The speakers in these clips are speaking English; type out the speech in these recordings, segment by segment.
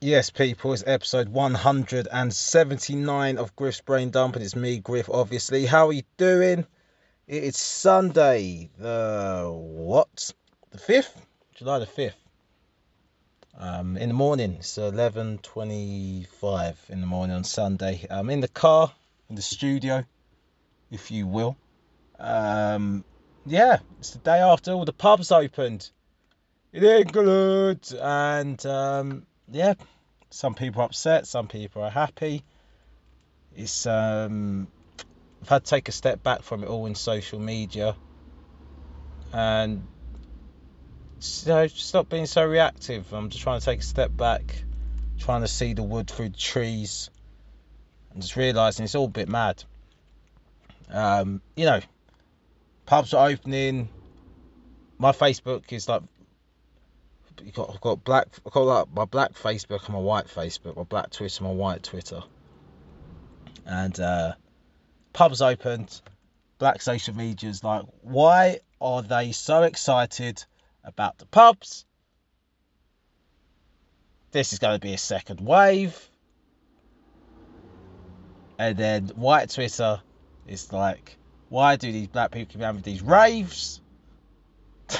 Yes, people, it's episode 179 of Griff's Brain Dump, and it's me, Griff, obviously. How are you doing? It is Sunday, the what? The 5th? July the 5th. Um, in the morning, it's 11.25 in the morning on Sunday. I'm in the car, in the studio, if you will. Um, yeah, it's the day after all the pubs opened in England, and um, yeah, some people are upset, some people are happy. It's um, I've had to take a step back from it all in social media, and know, stop being so reactive. I'm just trying to take a step back, trying to see the wood through the trees, and just realizing it's all a bit mad. Um, you know, pubs are opening. My Facebook is like you got I've got black I've got like my black Facebook and my white Facebook, my black Twitter, my white Twitter. And uh pubs opened, black social media's like, why are they so excited about the pubs? This is going to be a second wave. And then white Twitter is like, why do these black people keep having these raves?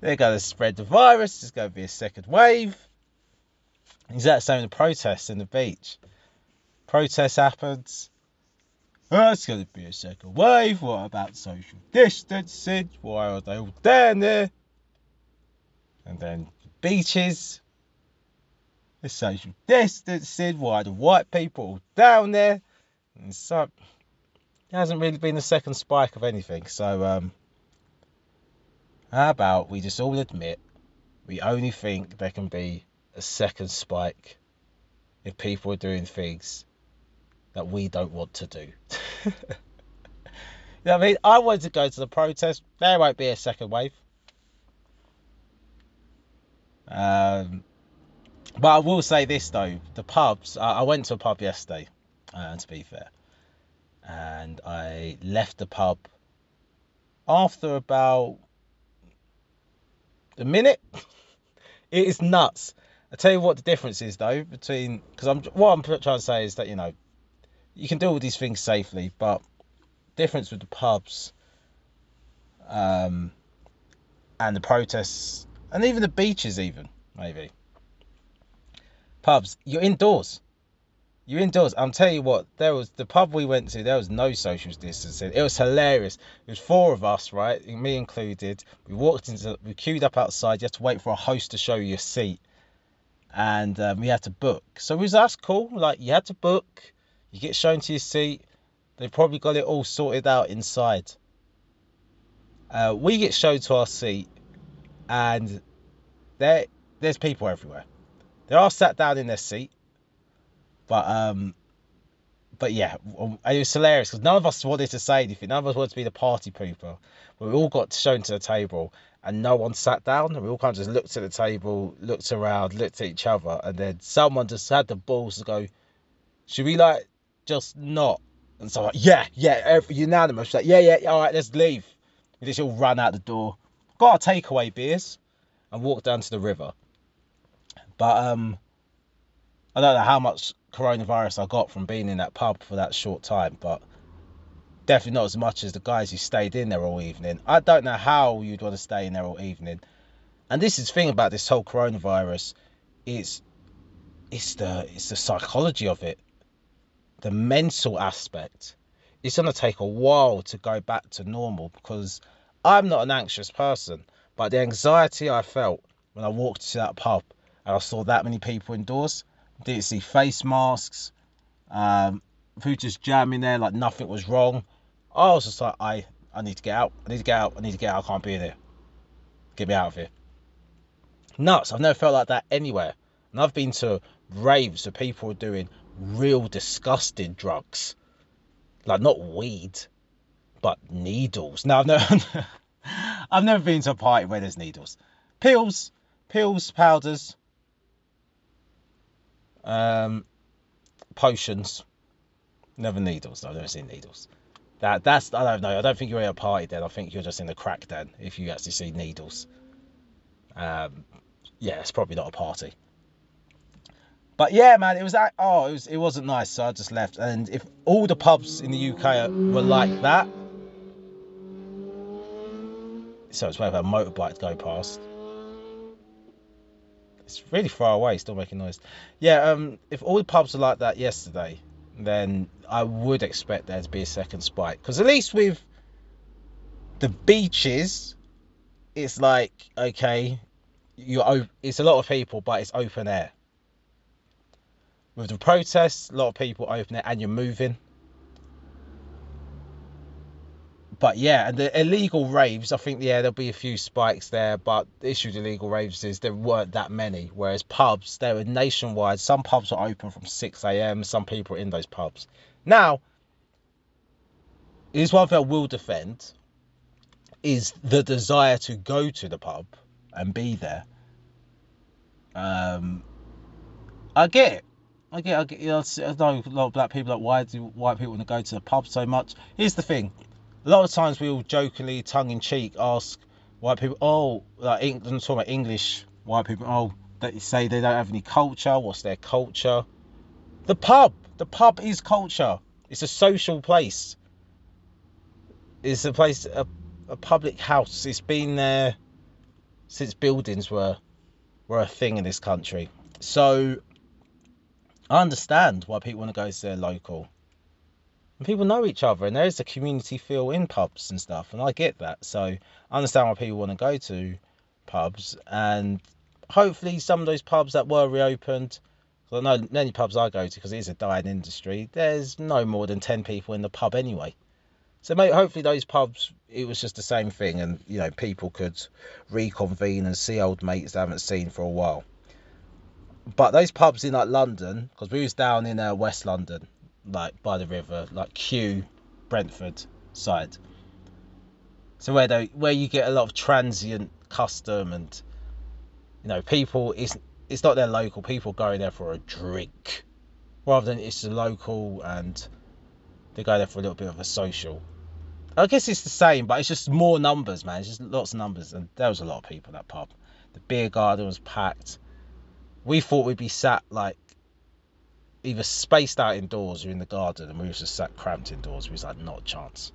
They're going to spread the virus. There's going to be a second wave. Exact same with the protests in the beach. Protest happens. Oh, it's going to be a second wave. What about social distancing? Why are they all down there? And then beaches. The social distancing. Why are the white people all down there? And so, there hasn't really been a second spike of anything. So, um, how about we just all admit we only think there can be a second spike if people are doing things that we don't want to do. you know I mean? I wanted to go to the protest. There won't be a second wave. Um, but I will say this though: the pubs. I, I went to a pub yesterday, uh, to be fair, and I left the pub after about a minute. it is nuts. I tell you what the difference is though between because I'm what I'm trying to say is that you know you can do all these things safely, but difference with the pubs um, and the protests and even the beaches even maybe pubs you're indoors you're indoors. I'm telling you what, there was the pub we went to, there was no social distancing. It was hilarious. It was four of us, right? Me included. We walked into we queued up outside, you have to wait for a host to show you a seat. And um, we had to book. So it was that's cool. Like you had to book, you get shown to your seat. They probably got it all sorted out inside. Uh, we get shown to our seat and there there's people everywhere. They are all sat down in their seat but um, but yeah, it was hilarious because none of us wanted to say anything. None of us wanted to be the party people. But we all got shown to the table, and no one sat down. And we all kind of just looked at the table, looked around, looked at each other, and then someone just had the balls to go, "Should we like just not?" And so like, yeah, yeah, unanimous. Like, yeah, yeah, all right, let's leave. We just all ran out the door, got our takeaway beers, and walked down to the river. But um, I don't know how much coronavirus I got from being in that pub for that short time, but definitely not as much as the guys who stayed in there all evening. I don't know how you'd want to stay in there all evening. And this is the thing about this whole coronavirus, it's it's the it's the psychology of it, the mental aspect. It's gonna take a while to go back to normal because I'm not an anxious person, but the anxiety I felt when I walked to that pub and I saw that many people indoors, didn't see face masks. Um, who just jamming there like nothing was wrong. I was just like, I, I need to get out. I need to get out. I need to get out. I can't be in here. Get me out of here. Nuts. I've never felt like that anywhere. And I've been to raves where people are doing real disgusting drugs. Like not weed, but needles. Now I've never I've never been to a party where there's needles. Pills, pills, powders, um, potions. Never needles. I've never seen needles. That that's I don't know. I don't think you're at a party then. I think you're just in the crack den if you actually see needles. Um, yeah, it's probably not a party. But yeah, man, it was that. Oh, it was. It wasn't nice, so I just left. And if all the pubs in the UK were like that, so it's where a motorbike go past. It's really far away, still making noise. Yeah, um, if all the pubs are like that yesterday, then I would expect there to be a second spike. Because at least with the beaches, it's like okay, you it's a lot of people, but it's open air. With the protests, a lot of people open it and you're moving. But yeah, and the illegal raves, I think yeah, there'll be a few spikes there, but the issue with illegal raves is there weren't that many. Whereas pubs, they were nationwide. Some pubs were open from 6 a.m. Some people were in those pubs. Now, here's one thing I will defend is the desire to go to the pub and be there. Um, I get it. I get, I get, you know, I know a lot of black people like why do white people want to go to the pub so much. Here's the thing: a lot of times we all jokingly, tongue in cheek, ask white people, oh, like I'm talking about English white people, oh, they say they don't have any culture. What's their culture? The pub, the pub is culture. It's a social place. It's a place, a, a public house. It's been there since buildings were were a thing in this country. So I understand why people want to go to their local. And people know each other, and there is a community feel in pubs and stuff, and I get that. So I understand why people want to go to pubs, and hopefully some of those pubs that were reopened. I know many pubs I go to because it is a dying industry. There's no more than ten people in the pub anyway. So mate, hopefully those pubs it was just the same thing, and you know people could reconvene and see old mates they haven't seen for a while but those pubs in like London, because we was down in uh, West London, like by the river, like Kew, Brentford side. So where they where you get a lot of transient custom and you know people it's it's not their local people going there for a drink, rather than it's the local and they go there for a little bit of a social. I guess it's the same, but it's just more numbers, man. It's just lots of numbers, and there was a lot of people at that pub. The beer garden was packed we thought we'd be sat like either spaced out indoors or in the garden, and we were just sat cramped indoors. We was like, not a chance.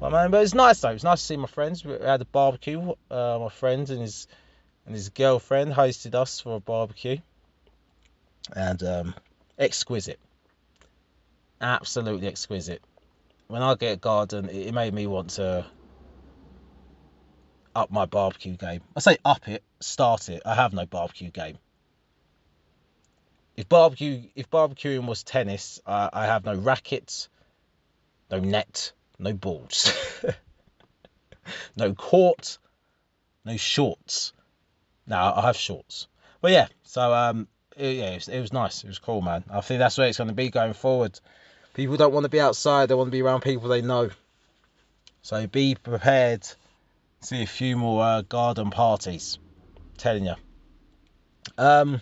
But man, but it's nice though. It's nice to see my friends. We had a barbecue. Uh, my friend and his and his girlfriend hosted us for a barbecue, and um, exquisite, absolutely exquisite. When I get a garden, it made me want to up my barbecue game. I say up it, start it. I have no barbecue game if barbecue if barbecuing was tennis, I have no rackets, no net, no balls, no court, no shorts. Now I have shorts, but yeah. So um, it, yeah, it was, it was nice. It was cool, man. I think that's where it's going to be going forward. People don't want to be outside; they want to be around people they know. So be prepared. See a few more uh, garden parties. I'm telling you. Um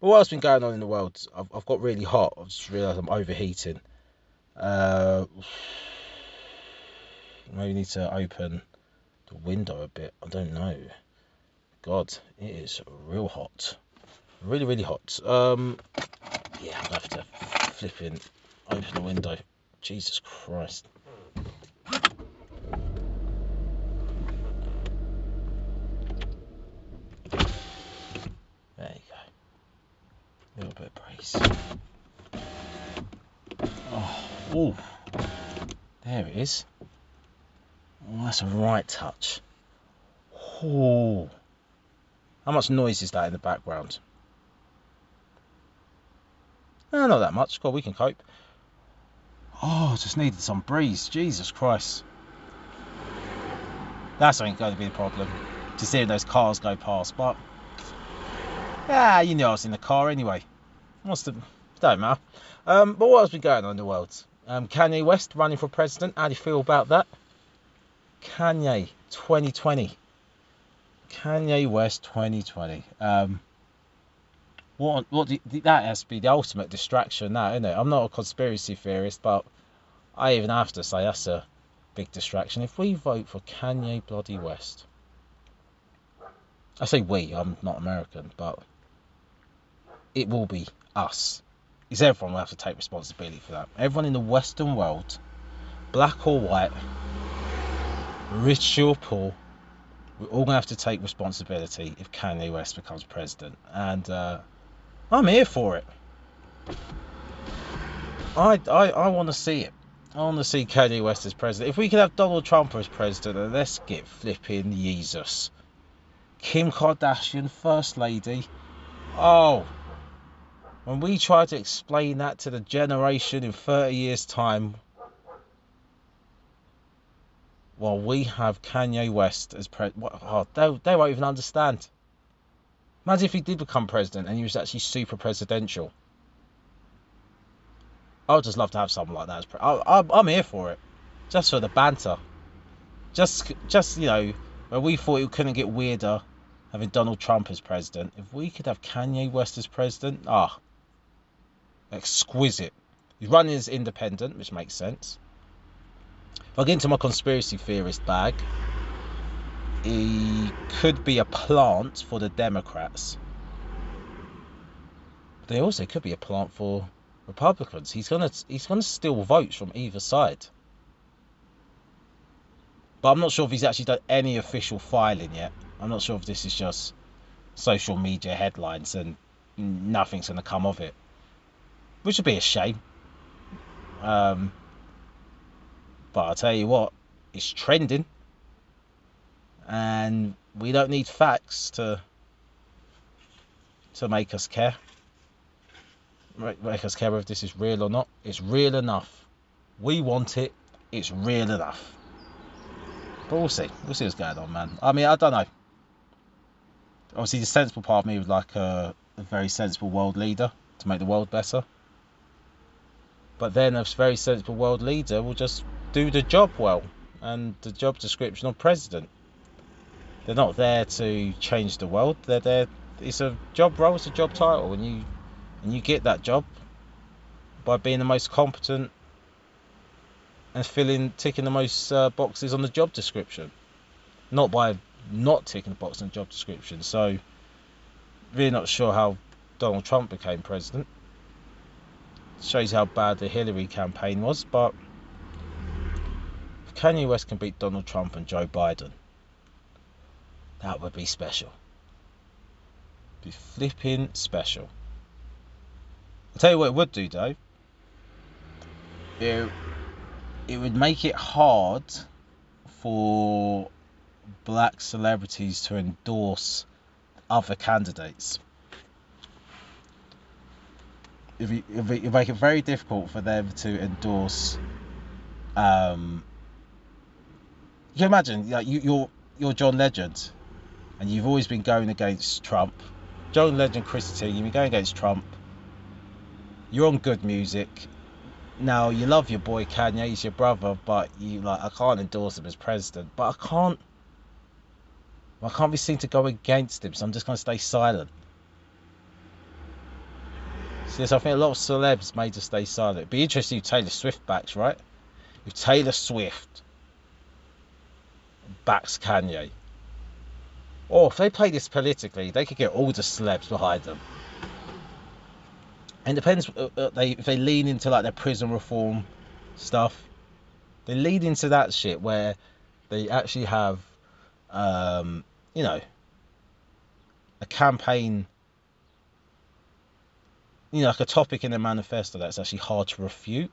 but what else been going on in the world? I've, I've got really hot. I've just realised I'm overheating. Uh, maybe need to open the window a bit. I don't know. God, it is real hot. Really, really hot. Um, yeah, gonna have to flip in, open the window. Jesus Christ. A little bit of brace. Oh, ooh. There it is. Oh, that's a right touch. Oh. How much noise is that in the background? Eh, not that much. God, we can cope. Oh, just needed some breeze. Jesus Christ. That's ain't going to be the problem. Just seeing those cars go past, but Ah, you knew I was in the car anyway. Must have, don't matter. Um, but what has been going on in the world? Um, Kanye West running for president. How do you feel about that? Kanye 2020. Kanye West 2020. Um, what what do, that has to be the ultimate distraction now, isn't it? I'm not a conspiracy theorist, but I even have to say that's a big distraction. If we vote for Kanye bloody West, I say we, I'm not American, but it will be us. Is everyone will have to take responsibility for that. Everyone in the Western world, black or white, rich or poor, we're all gonna have to take responsibility if Kanye West becomes president. And uh, I'm here for it. I I, I want to see it. I want to see Kanye West as president. If we could have Donald Trump as president, let's get flipping Jesus. Kim Kardashian, First Lady. Oh, when we try to explain that to the generation in 30 years' time, well, we have Kanye West as president. Oh, they, they won't even understand. Imagine if he did become president and he was actually super presidential. I would just love to have something like that. As I, I'm here for it, just for the banter. Just, just you know, when we thought it couldn't get weirder having Donald Trump as president, if we could have Kanye West as president, ah, exquisite. He's running as independent, which makes sense. If I get into my conspiracy theorist bag, he could be a plant for the Democrats. He also could be a plant for Republicans. He's gonna he's gonna steal votes from either side. But I'm not sure if he's actually done any official filing yet. I'm not sure if this is just social media headlines and nothing's gonna come of it, which would be a shame. Um, but I'll tell you what, it's trending, and we don't need facts to to make us care make us care if this is real or not. It's real enough. We want it. It's real enough. But we'll see. We'll see what's going on, man. I mean, I don't know. Obviously, the sensible part of me would like a, a very sensible world leader to make the world better. But then a very sensible world leader will just do the job well and the job description of president. They're not there to change the world. They're there. It's a job role. It's a job title, and you and you get that job by being the most competent and filling ticking the most uh, boxes on the job description not by not ticking the box on the job description so really not sure how Donald Trump became president shows how bad the Hillary campaign was but if Kanye West can beat Donald Trump and Joe Biden that would be special be flipping special I'll tell you what it would do, though. It, it would make it hard for black celebrities to endorse other candidates. If you, you make it very difficult for them to endorse, um, you imagine, like you, you're you're John Legend, and you've always been going against Trump. John Legend, Chrissy you've been going against Trump you're on good music. Now you love your boy Kanye, he's your brother, but you like I can't endorse him as president. But I can't I can't be seen to go against him, so I'm just gonna stay silent. So I think a lot of celebs may just stay silent. It'd be interesting if Taylor Swift backs, right? If Taylor Swift backs Kanye. Or if they play this politically, they could get all the celebs behind them and it depends uh, uh, they if they lean into like their prison reform stuff they lean into that shit where they actually have um, you know a campaign you know like a topic in their manifesto that's actually hard to refute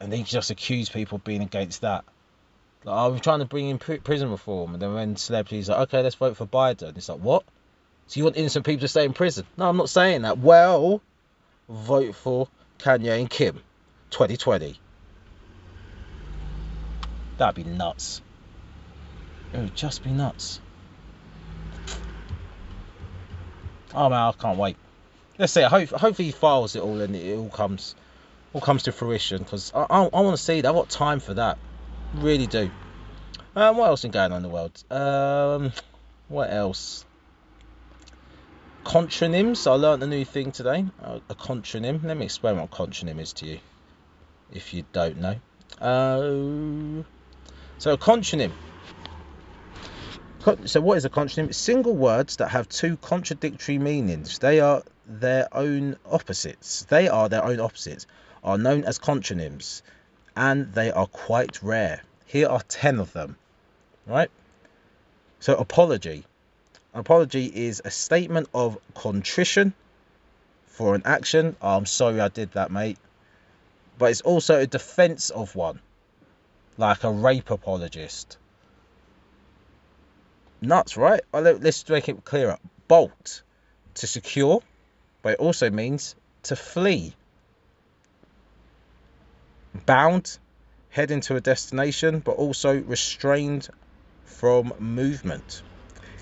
and they just accuse people of being against that like, oh, we're trying to bring in prison reform and then when celebrities are like okay let's vote for biden it's like what so you want innocent people to stay in prison? No, I'm not saying that. Well, vote for Kanye and Kim 2020. That'd be nuts. It would just be nuts. Oh man, I can't wait. Let's see. Hope, hopefully he files it all and it all comes, all comes to fruition. Because I, I, I want to see that. I've got time for that. Really do. Um, what else is going on in the world? Um, what else? contronyms. I learned a new thing today. A contronym. Let me explain what a contronym is to you, if you don't know. Uh, so a contronym. So what is a contronym? Single words that have two contradictory meanings. They are their own opposites. They are their own opposites. Are known as contronyms, and they are quite rare. Here are ten of them. Right. So apology. Apology is a statement of contrition for an action. Oh, I'm sorry I did that, mate. But it's also a defense of one, like a rape apologist. Nuts, right? Let- Let's make it clearer. Bolt, to secure, but it also means to flee. Bound, heading to a destination, but also restrained from movement.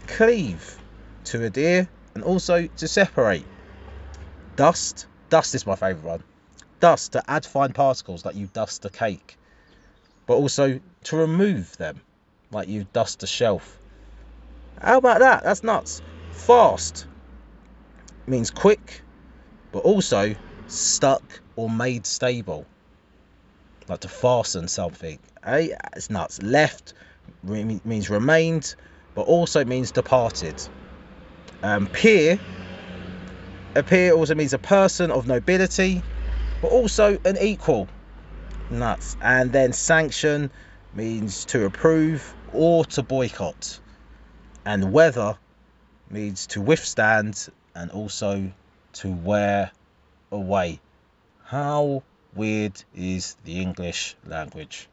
Cleave, to adhere, and also to separate. Dust, dust is my favourite one. Dust, to add fine particles, like you dust a cake, but also to remove them, like you dust a shelf. How about that? That's nuts. Fast means quick, but also stuck or made stable. Like to fasten something. Hey, it's nuts. Left means remained, but also means departed. Um, peer appear also means a person of nobility, but also an equal. Nuts. And then sanction means to approve or to boycott. And weather means to withstand and also to wear away. How weird is the English language?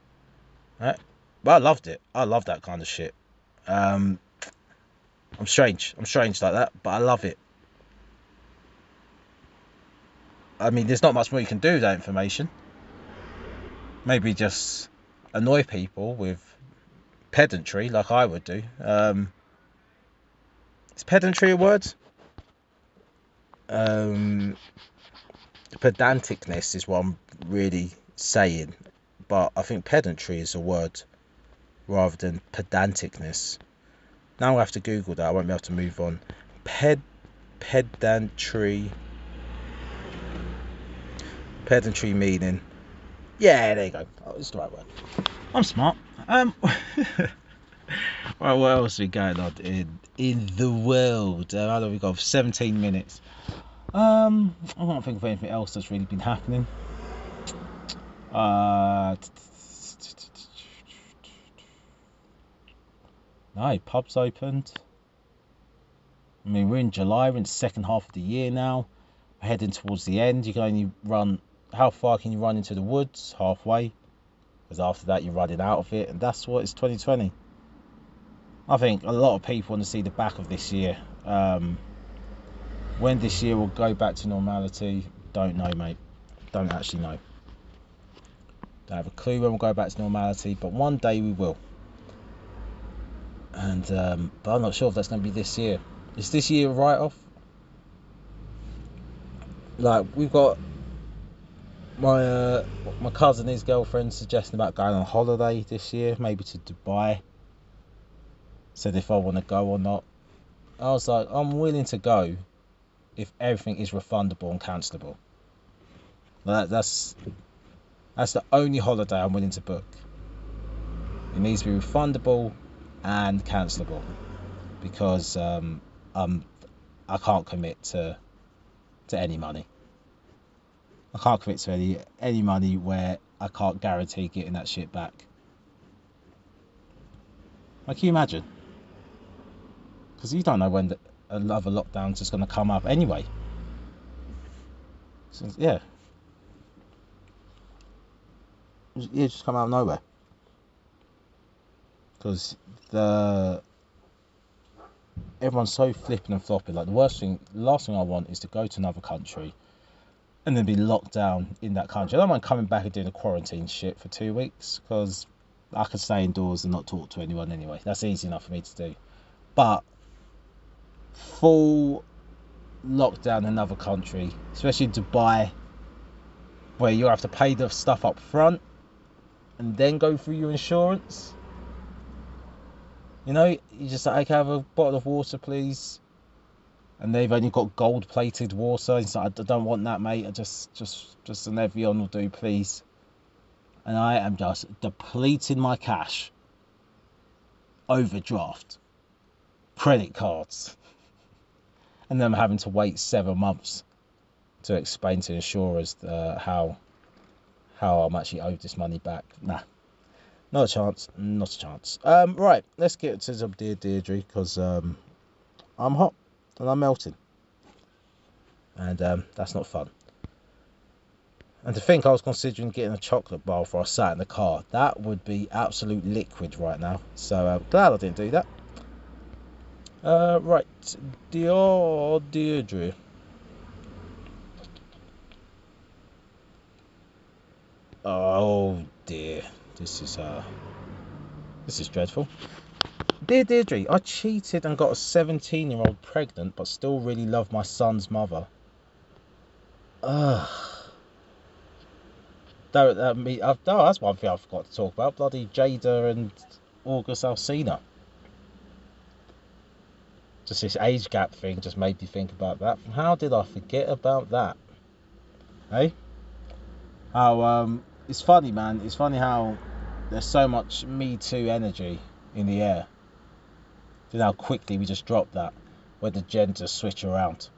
Right? But I loved it. I love that kind of shit. Um, I'm strange. I'm strange like that, but I love it. I mean, there's not much more you can do with that information. Maybe just annoy people with pedantry, like I would do. Um, is pedantry a word? Um, pedanticness is what I'm really saying, but I think pedantry is a word rather than pedanticness. Now I have to Google that. I won't be able to move on. Ped pedantry. Pedantry meaning. Yeah, there you go. Oh, it's the right word. I'm smart. Um. right, what else we going on in in the world? Uh, how long we got? 17 minutes. Um, I can't think of anything else that's really been happening. Uh. No, pubs opened. I mean, we're in July, we're in the second half of the year now. We're heading towards the end. You can only run, how far can you run into the woods? Halfway. Because after that, you're running out of it. And that's what it's 2020. I think a lot of people want to see the back of this year. Um, when this year will go back to normality, don't know, mate. Don't actually know. Don't have a clue when we'll go back to normality, but one day we will and um, but I'm not sure if that's going to be this year. Is this year a write-off? Like we've got my uh, my cousin, his girlfriend, suggesting about going on holiday this year, maybe to Dubai. Said if I want to go or not. I was like, I'm willing to go if everything is refundable and cancelable. That, that's that's the only holiday I'm willing to book. It needs to be refundable and cancelable because um, um, I can't commit to to any money. I can't commit to any any money where I can't guarantee getting that shit back. Like, can you imagine? Because you don't know when the, another lockdown's just going to come up anyway. So, yeah. Yeah, just come out of nowhere because the everyone's so flipping and flopping. Like the worst thing, the last thing I want is to go to another country and then be locked down in that country. I don't mind coming back and doing a quarantine shit for two weeks because I can stay indoors and not talk to anyone anyway. That's easy enough for me to do. But full lockdown in another country, especially Dubai, where you have to pay the stuff up front and then go through your insurance. You know, you just like, have a bottle of water, please. And they've only got gold plated water. It's like, I don't want that, mate. I just, just, just an Evian will do, please. And I am just depleting my cash. Overdraft. credit cards, and them having to wait seven months to explain to insurers uh, how how I'm actually owed this money back. Nah, not a chance. Not a chance. Um, right, let's get to some Dear Deirdre because um, I'm hot and I'm melting, and um, that's not fun. And to think I was considering getting a chocolate bar for I sat in the car, that would be absolute liquid right now. So uh, glad I didn't do that. Uh, right, Dear Deirdre. Oh dear, this is uh, this is dreadful. Dear Deirdre, I cheated and got a 17 year old pregnant, but still really love my son's mother. Ugh. That, that me, oh, that's one thing I forgot to talk about. Bloody Jada and August Alsina. Just this age gap thing just made me think about that. How did I forget about that? Hey? How um it's funny man, it's funny how there's so much Me Too energy in the air. Then how quickly we just drop that where the genders switch around.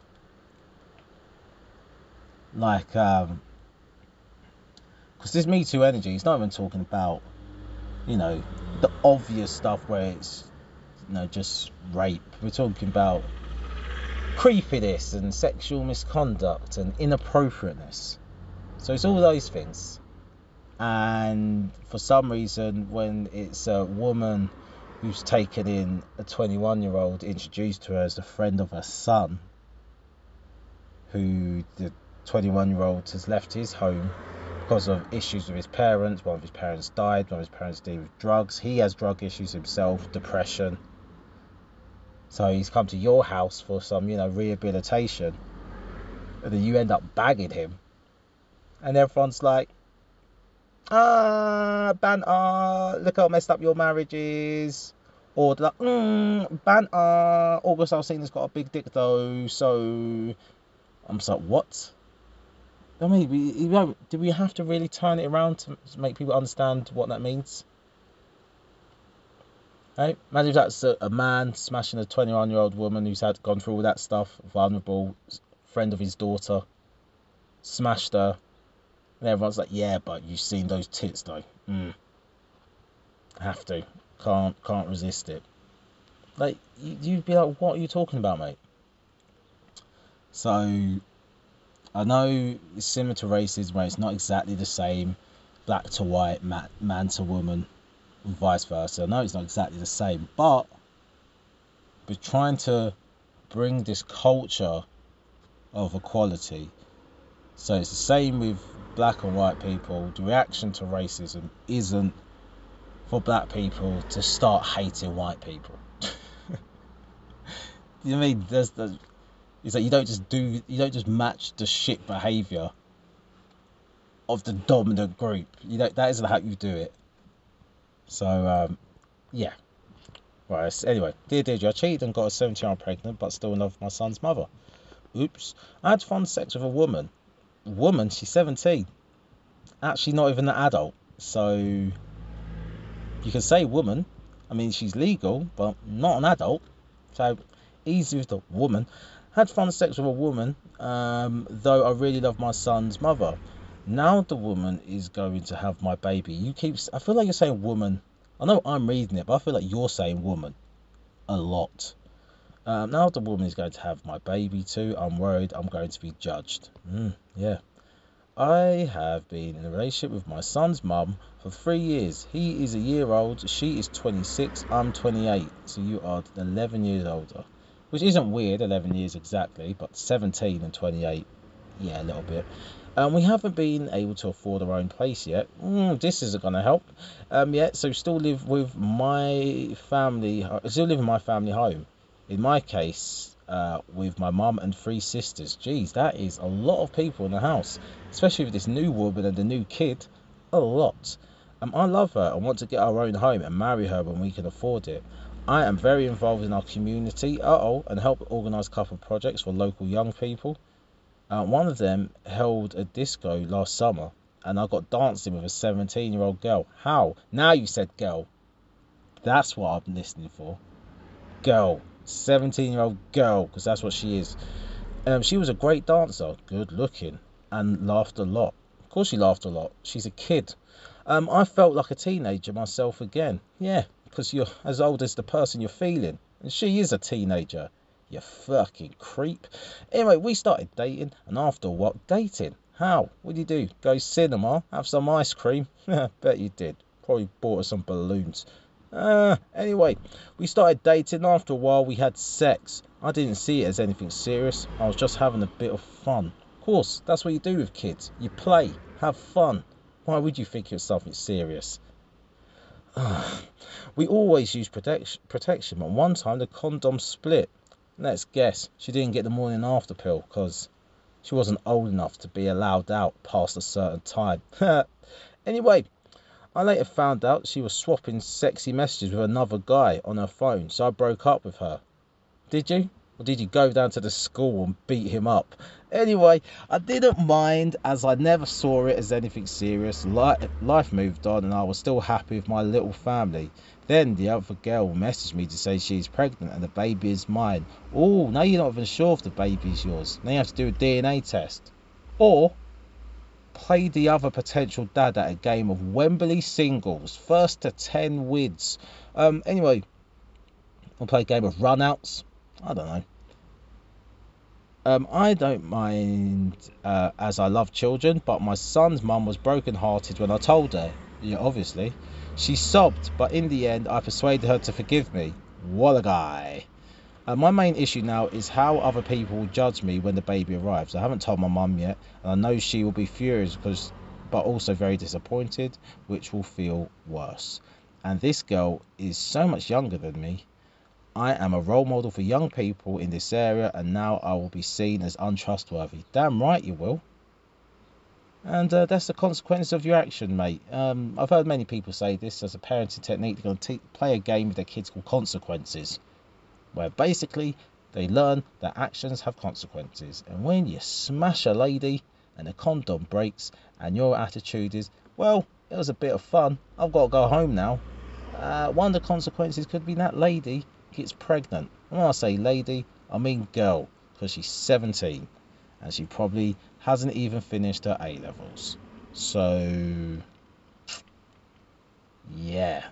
Like um because this Me Too energy, it's not even talking about, you know, the obvious stuff where it's, know, just rape. We're talking about creepiness and sexual misconduct and inappropriateness. So it's all hmm. those things. And for some reason, when it's a woman who's taken in a 21 year old introduced to her as a friend of her son, who the 21 year old has left his home because of issues with his parents. One of his parents died, one of his parents deal with drugs. He has drug issues himself, depression. So he's come to your house for some, you know, rehabilitation. And then you end up bagging him. And everyone's like, ah, ban, ah, look how messed up your marriage is. Or like, mm, ban, ah, August Alsina's got a big dick though, so. I'm just like, what? I mean, we, we do we have to really turn it around to make people understand what that means? Imagine if that's a, a man smashing a 21 year old woman who's had gone through all that stuff, vulnerable, friend of his daughter, smashed her, and everyone's like, yeah, but you've seen those tits though. Mm. Have to. Can't can't resist it. Like you'd be like, what are you talking about, mate? So I know it's similar to racism where it's not exactly the same, black to white, man to woman, vice versa. Know it's not exactly the same, but we're trying to bring this culture of equality. So it's the same with black and white people. The reaction to racism isn't for black people to start hating white people. you know what I mean there's, there's is that you don't just do you don't just match the shit behavior of the dominant group. You know that isn't how you do it. So um, yeah. Right. Anyway, dear Deirdre, I cheated and got a 17 year old pregnant, but still love my son's mother. Oops. I had fun sex with a woman. Woman, she's 17. Actually, not even an adult. So you can say woman. I mean, she's legal, but not an adult. So easy with the woman had fun sex with a woman, um, though I really love my son's mother. Now the woman is going to have my baby. You keep, I feel like you're saying woman. I know I'm reading it, but I feel like you're saying woman a lot. Um, now the woman is going to have my baby too. I'm worried I'm going to be judged. Mm, yeah. I have been in a relationship with my son's mum for three years. He is a year old, she is 26, I'm 28. So you are 11 years older which isn't weird, 11 years exactly, but 17 and 28, yeah, a little bit. Um, we haven't been able to afford our own place yet. Mm, this isn't going to help um, yet. So still live with my family. Still live in my family home. In my case, uh, with my mum and three sisters. Geez, that is a lot of people in the house, especially with this new woman and the new kid. A lot. Um, I love her and want to get our own home and marry her when we can afford it. I am very involved in our community, uh-oh, and help organise a couple of projects for local young people. Uh, one of them held a disco last summer, and I got dancing with a 17 year old girl. How? Now you said girl. That's what I'm listening for. Girl, 17 year old girl, because that's what she is. Um, she was a great dancer, good looking, and laughed a lot. Of course, she laughed a lot. She's a kid. Um, I felt like a teenager myself again. Yeah, because you're as old as the person you're feeling. And she is a teenager. You fucking creep. Anyway, we started dating, and after what? Dating? How? What did you do? Go cinema? Have some ice cream? Bet you did. Probably bought her some balloons. Uh, anyway, we started dating. After a while, we had sex. I didn't see it as anything serious. I was just having a bit of fun. Of course, that's what you do with kids. You play, have fun. Why would you think was something serious? we always use protection, protection, but one time the condom split. Let's guess, she didn't get the morning after pill because she wasn't old enough to be allowed out past a certain time. anyway, I later found out she was swapping sexy messages with another guy on her phone, so I broke up with her. Did you? Or did you go down to the school and beat him up? Anyway, I didn't mind as I never saw it as anything serious. Life moved on and I was still happy with my little family. Then the other girl messaged me to say she's pregnant and the baby is mine. Oh, now you're not even sure if the baby is yours. Now you have to do a DNA test. Or play the other potential dad at a game of Wembley singles. First to 10 wins. Um, anyway, we'll play a game of runouts. I don't know. Um, I don't mind uh, as I love children, but my son's mum was broken-hearted when I told her. Yeah, obviously. She sobbed, but in the end, I persuaded her to forgive me. What a guy. Uh, my main issue now is how other people will judge me when the baby arrives. I haven't told my mum yet, and I know she will be furious, because, but also very disappointed, which will feel worse. And this girl is so much younger than me. I am a role model for young people in this area, and now I will be seen as untrustworthy. Damn right you will. And uh, that's the consequence of your action, mate. Um, I've heard many people say this as a parenting technique. They're going to play a game with their kids called consequences, where basically they learn that actions have consequences. And when you smash a lady and the condom breaks, and your attitude is, well, it was a bit of fun, I've got to go home now. Uh, one of the consequences could be that lady gets pregnant. when I say lady, I mean girl, because she's 17 and she probably hasn't even finished her A levels. So, yeah.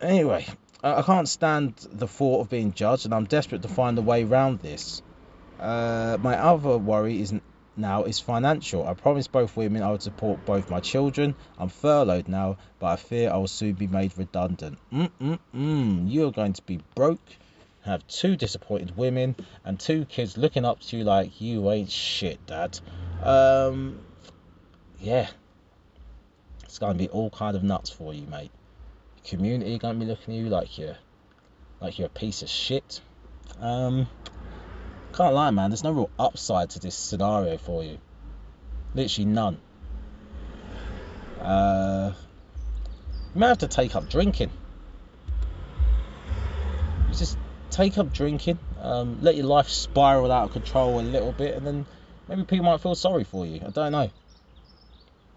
Anyway, I can't stand the thought of being judged, and I'm desperate to find a way around this. Uh, my other worry is now is financial. I promised both women I would support both my children. I'm furloughed now, but I fear I will soon be made redundant. Mm-mm-mm. You are going to be broke, have two disappointed women, and two kids looking up to you like you ain't shit, Dad. Um, yeah. It's to be all kind of nuts for you, mate. community to be looking at you like you're, like you're a piece of shit. Um, can't lie, man. There's no real upside to this scenario for you. Literally none. Uh, you may have to take up drinking. Take up drinking. Um, let your life spiral out of control a little bit, and then maybe people might feel sorry for you. I don't know.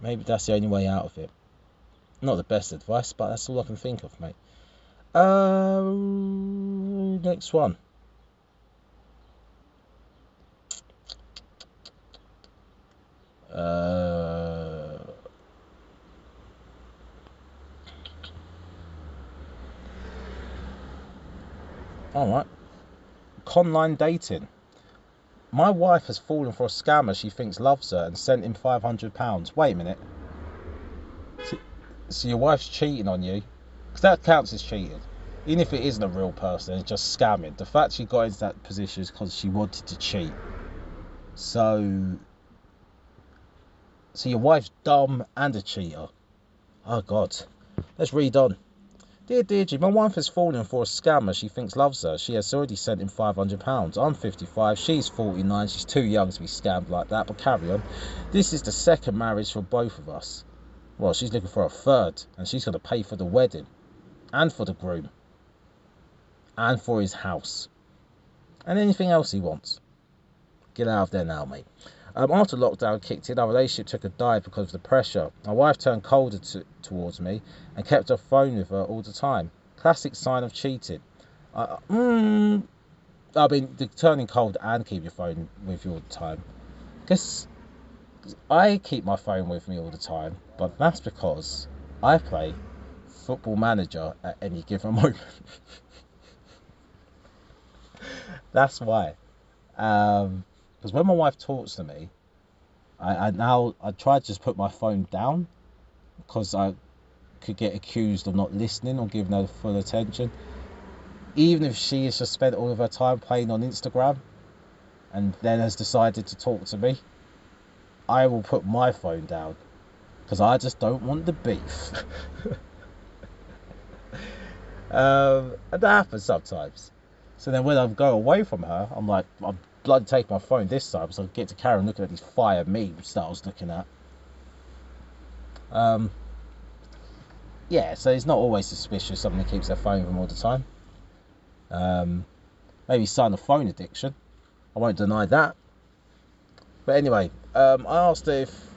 Maybe that's the only way out of it. Not the best advice, but that's all I can think of, mate. Uh, next one. Uh, all right. Conline dating. My wife has fallen for a scammer she thinks loves her and sent him £500. Wait a minute. So, so your wife's cheating on you? Because that counts as cheating. Even if it isn't a real person, it's just scamming. The fact she got into that position is because she wanted to cheat. So so your wife's dumb and a cheater. Oh God. Let's read on. Dear Deirdre, my wife has fallen for a scammer she thinks loves her. She has already sent him £500. I'm 55, she's 49, she's too young to be scammed like that, but carry on. This is the second marriage for both of us. Well, she's looking for a third, and she's going to pay for the wedding, and for the groom, and for his house, and anything else he wants. Get out of there now, mate. Um, after lockdown kicked in, our relationship took a dive because of the pressure. My wife turned colder to, towards me and kept her phone with her all the time. Classic sign of cheating. I, mm, I mean, the turning cold and keep your phone with you all the time. Because I keep my phone with me all the time, but that's because I play football manager at any given moment. that's why. Because when my wife talks to me, I, I now I try to just put my phone down because I could get accused of not listening or giving her full attention. Even if she has just spent all of her time playing on Instagram and then has decided to talk to me, I will put my phone down because I just don't want the beef. um, and that happens sometimes. So then when I go away from her, I'm like, I'm blood take my phone this time, so I get to Karen looking at these fire memes that I was looking at. Um, yeah, so it's not always suspicious somebody keeps their phone with them all the time. Um, maybe sign a phone addiction. I won't deny that. But anyway, um, I asked if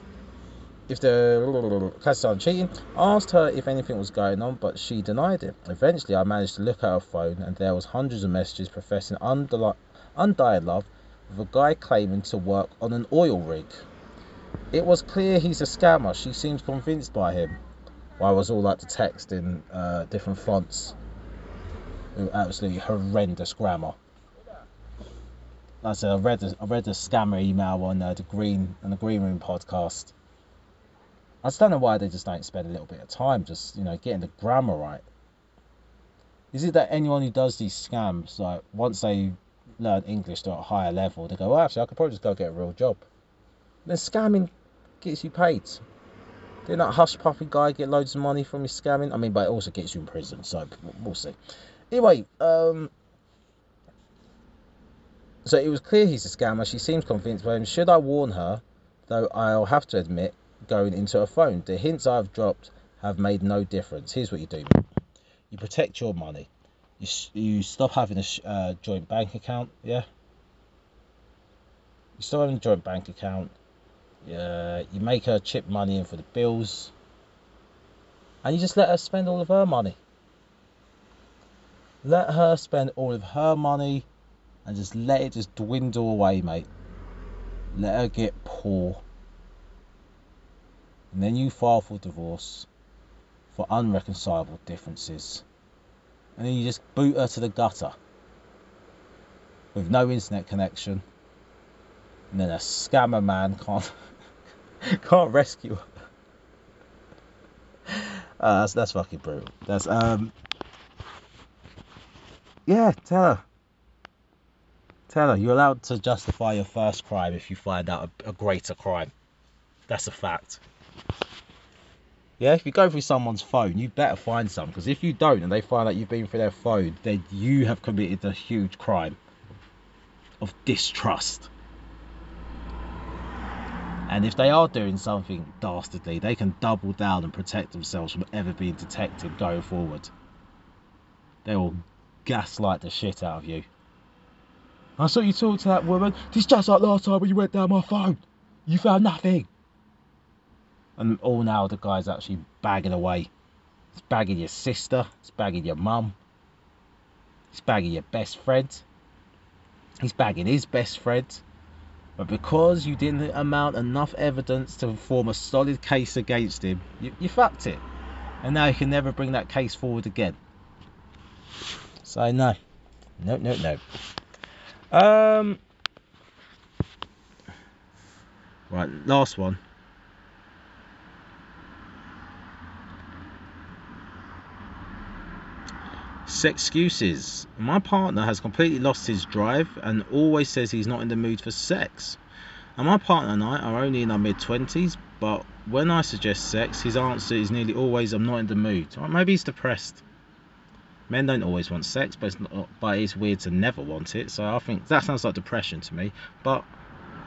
if the class on cheating. I asked her if anything was going on, but she denied it. Eventually, I managed to look at her phone, and there was hundreds of messages professing undying love with a guy claiming to work on an oil rig. It was clear he's a scammer. She seemed convinced by him. Why was all like the text in uh, different fonts? Absolutely horrendous grammar. Like I said, I read a, I read a scammer email on uh, the Green on the Green Room podcast. I just don't know why they just don't spend a little bit of time just you know getting the grammar right. Is it that anyone who does these scams, like once they learn English to a higher level, they go, actually, I could probably just go get a real job. Then scamming gets you paid. Didn't that Hushpuppi guy get loads of money from his scamming? I mean, but it also gets you in prison, so we'll see. Anyway, um, so it was clear he's a scammer. She seems convinced by him. Should I warn her? Though I'll have to admit, going into a phone, the hints I've dropped have made no difference. Here's what you do: you protect your money. You you stop having a uh, joint bank account. Yeah. You stop having a joint bank account you make her chip money in for the bills, and you just let her spend all of her money. Let her spend all of her money and just let it just dwindle away, mate. Let her get poor. And then you file for divorce for unreconcilable differences. And then you just boot her to the gutter with no internet connection. And then a scammer man can't Can't rescue her. Uh, that's that's fucking brutal. That's um. Yeah, tell her. Tell her you're allowed to justify your first crime if you find out a, a greater crime. That's a fact. Yeah, if you go through someone's phone, you better find some because if you don't and they find out you've been through their phone, then you have committed a huge crime of distrust. And if they are doing something dastardly, they can double down and protect themselves from ever being detected going forward. They will gaslight the shit out of you. I saw you talk to that woman. This just like last time when you went down my phone. You found nothing. And all now the guy's actually bagging away. He's bagging your sister. He's bagging your mum. He's bagging your best friend. He's bagging his best friend. But because you didn't amount enough evidence to form a solid case against him, you, you fucked it. And now you can never bring that case forward again. So no. No, no, no. Um Right, last one. Excuses. My partner has completely lost his drive and always says he's not in the mood for sex. And my partner and I are only in our mid 20s, but when I suggest sex, his answer is nearly always, I'm not in the mood. Or maybe he's depressed. Men don't always want sex, but it's, not, but it's weird to never want it, so I think that sounds like depression to me. But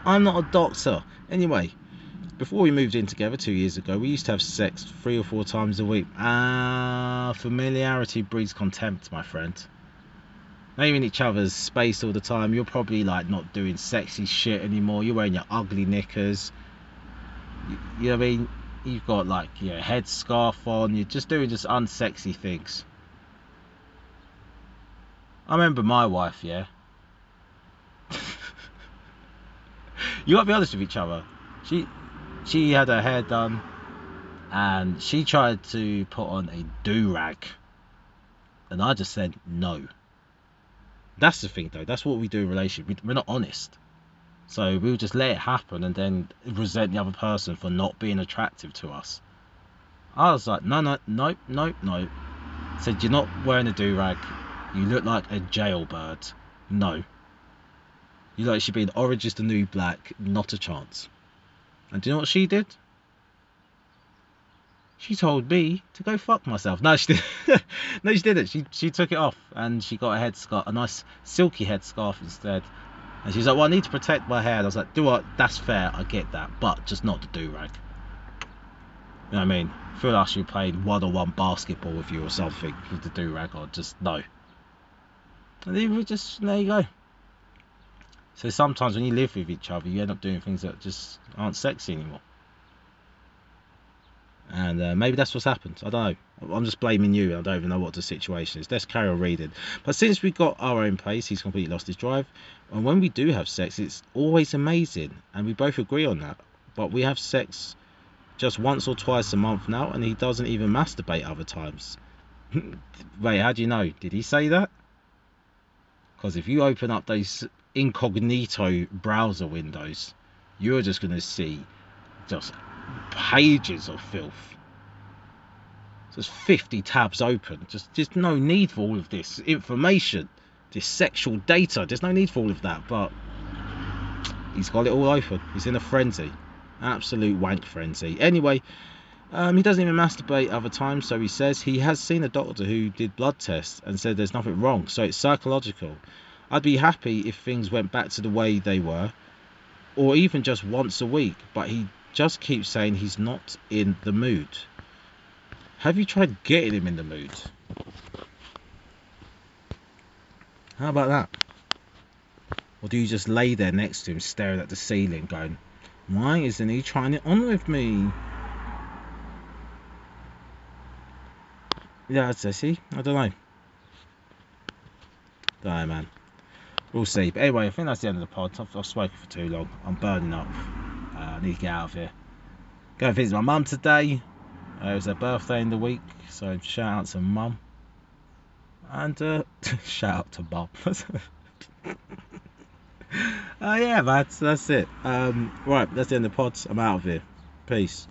I'm not a doctor. Anyway, before we moved in together two years ago, we used to have sex three or four times a week. Ah, familiarity breeds contempt, my friend. Naming each other's space all the time, you're probably like not doing sexy shit anymore. You're wearing your ugly knickers. You, you know what I mean? You've got like your headscarf on. You're just doing just unsexy things. I remember my wife, yeah. you gotta be honest with each other. She she had her hair done and she tried to put on a do-rag. And I just said no. That's the thing though, that's what we do in relationship. We're not honest. So we'll just let it happen and then resent the other person for not being attractive to us. I was like, no, no, nope, nope, nope. Said, you're not wearing a do-rag. You look like a jailbird. No. You look like she'd be an orange is the new black. Not a chance. And do you know what she did? She told me to go fuck myself. No, she didn't. no, she didn't. She she took it off and she got a headscarf, a nice silky headscarf instead. And she's like, "Well, I need to protect my hair." And I was like, "Do what? That's fair. I get that, but just not the do rag." You know what I mean? I feel like she played one-on-one basketball with you or something with the do rag on. Just no. And then we just there you go. So sometimes when you live with each other, you end up doing things that just aren't sexy anymore. And uh, maybe that's what's happened. I don't know. I'm just blaming you. I don't even know what the situation is. Let's carry on reading. But since we got our own place, he's completely lost his drive. And when we do have sex, it's always amazing. And we both agree on that. But we have sex just once or twice a month now, and he doesn't even masturbate other times. Wait, how do you know? Did he say that? Because if you open up those incognito browser windows, you're just going to see just pages of filth. There's 50 tabs open. Just, just no need for all of this information, this sexual data. There's no need for all of that. But he's got it all open. He's in a frenzy, absolute wank frenzy. Anyway, um, he doesn't even masturbate other times, so he says he has seen a doctor who did blood tests and said there's nothing wrong. So it's psychological. I'd be happy if things went back to the way they were, or even just once a week. But he just keeps saying he's not in the mood. Have you tried getting him in the mood? How about that? Or do you just lay there next to him staring at the ceiling going, why isn't he trying it on with me? Yeah, say, see, I don't know. Don't man. We'll see. But anyway, I think that's the end of the pod. I've, I've spoken for too long. I'm burning up. Uh, I need to get out of here. Go visit my mum today. Uh, it was her birthday in the week, so shout out to mum. And uh, shout out to Bob. uh, yeah, that's, that's it. Um, right, that's the end of the pod. I'm out of here. Peace.